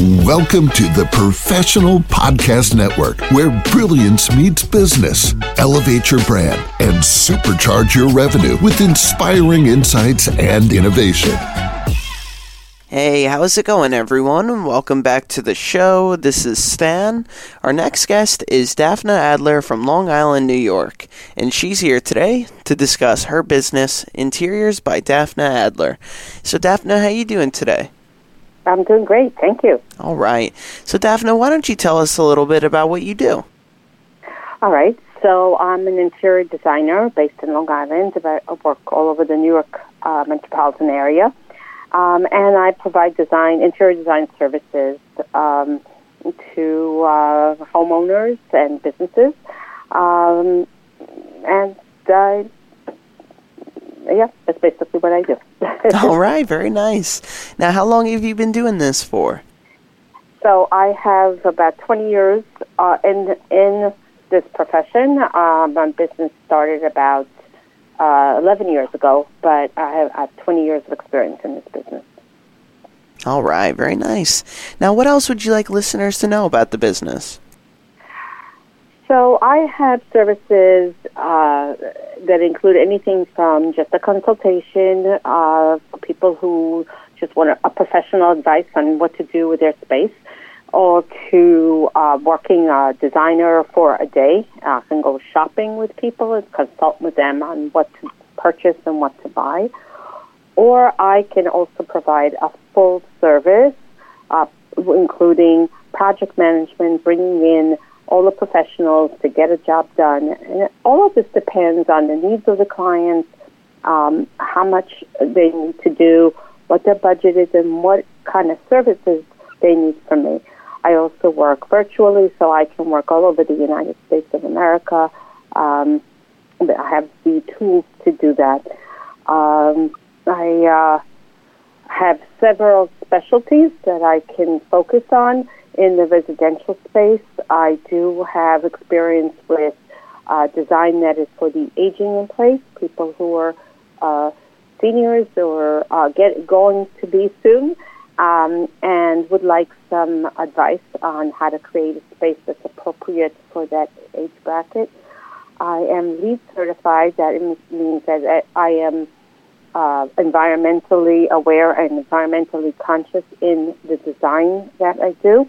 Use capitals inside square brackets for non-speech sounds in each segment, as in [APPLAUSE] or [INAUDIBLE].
Welcome to the Professional Podcast Network, where brilliance meets business. Elevate your brand and supercharge your revenue with inspiring insights and innovation. Hey, how's it going, everyone? Welcome back to the show. This is Stan. Our next guest is Dafna Adler from Long Island, New York, and she's here today to discuss her business, Interiors by Dafna Adler. So, Dafna, how you doing today? I'm doing great, thank you. All right. So, Dafna, why don't you tell us a little bit about what you do? All right. So, I'm an interior designer based in Long Island. I work all over the New York uh, metropolitan area. Um, and I provide design, interior design services um, to uh, homeowners and businesses. Um, and I, yeah, that's basically what I do. [LAUGHS] All right, very nice. Now, how long have you been doing this for? So I have about 20 years uh, in in this profession. Um, my business started about uh, 11 years ago, but I have, I have 20 years of experience in this business. All right, very nice. Now, what else would you like listeners to know about the business? So, I have services uh, that include anything from just a consultation uh, for people who just want a, professional advice on what to do with their space, or to uh, working a designer for a day. I can go shopping with people and consult with them on what to purchase and what to buy. Or I can also provide a full service, uh, including project management, bringing in all the professionals to get a job done. And all of this depends on the needs of the clients, um, how much they need to do, what their budget is, and what kind of services they need from me. I also work virtually, so I can work all over the United States of America. Um, I have the tools to do that. Um, I uh, have several specialties that I can focus on in the residential space. I do have experience with uh, design that is for the aging in place, people who are uh, seniors or uh, get going to be soon um, and would like some advice on how to create a space that's appropriate for that age bracket. I am LEED certified. That means that I am uh, environmentally aware and environmentally conscious in the design that I do.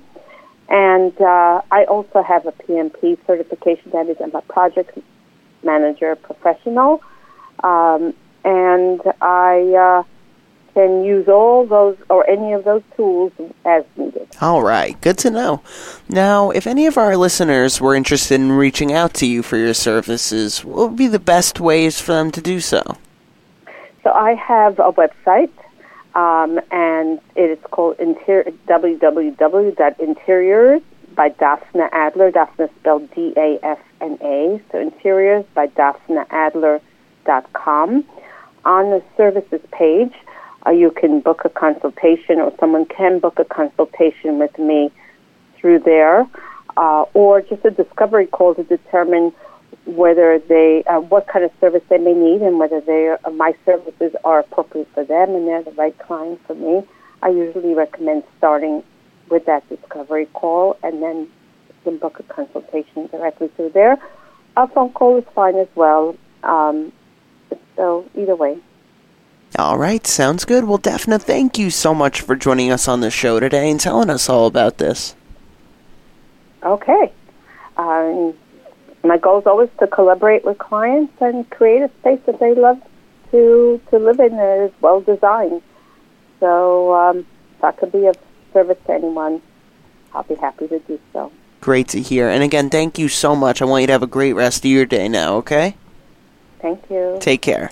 And uh, I also have a PMP certification. That is, I'm a project manager professional. Um, and I. Uh, can use all those or any of those tools as needed. All right, good to know. Now, if any of our listeners were interested in reaching out to you for your services, what would be the best ways for them to do so? So I have a website, um, and it is called inter- www.interiors by Dafna Adler. Dafna spelled D-A-F-N-A. So interiors by dafnaadler.com. On the services page, uh, you can book a consultation or someone can book a consultation with me through there uh, or just a discovery call to determine whether they uh, what kind of service they may need and whether they uh, my services are appropriate for them and they're the right client for me i usually recommend starting with that discovery call and then you can book a consultation directly through there a phone call is fine as well um, so either way all right, sounds good. Well, Dafna, thank you so much for joining us on the show today and telling us all about this. Okay. Um, my goal is always to collaborate with clients and create a space that they love to to live in that is well designed. So um, that could be of service to anyone. I'll be happy to do so. Great to hear. And again, thank you so much. I want you to have a great rest of your day now, okay? Thank you. Take care.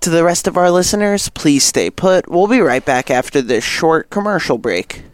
To the rest of our listeners, please stay put. We'll be right back after this short commercial break.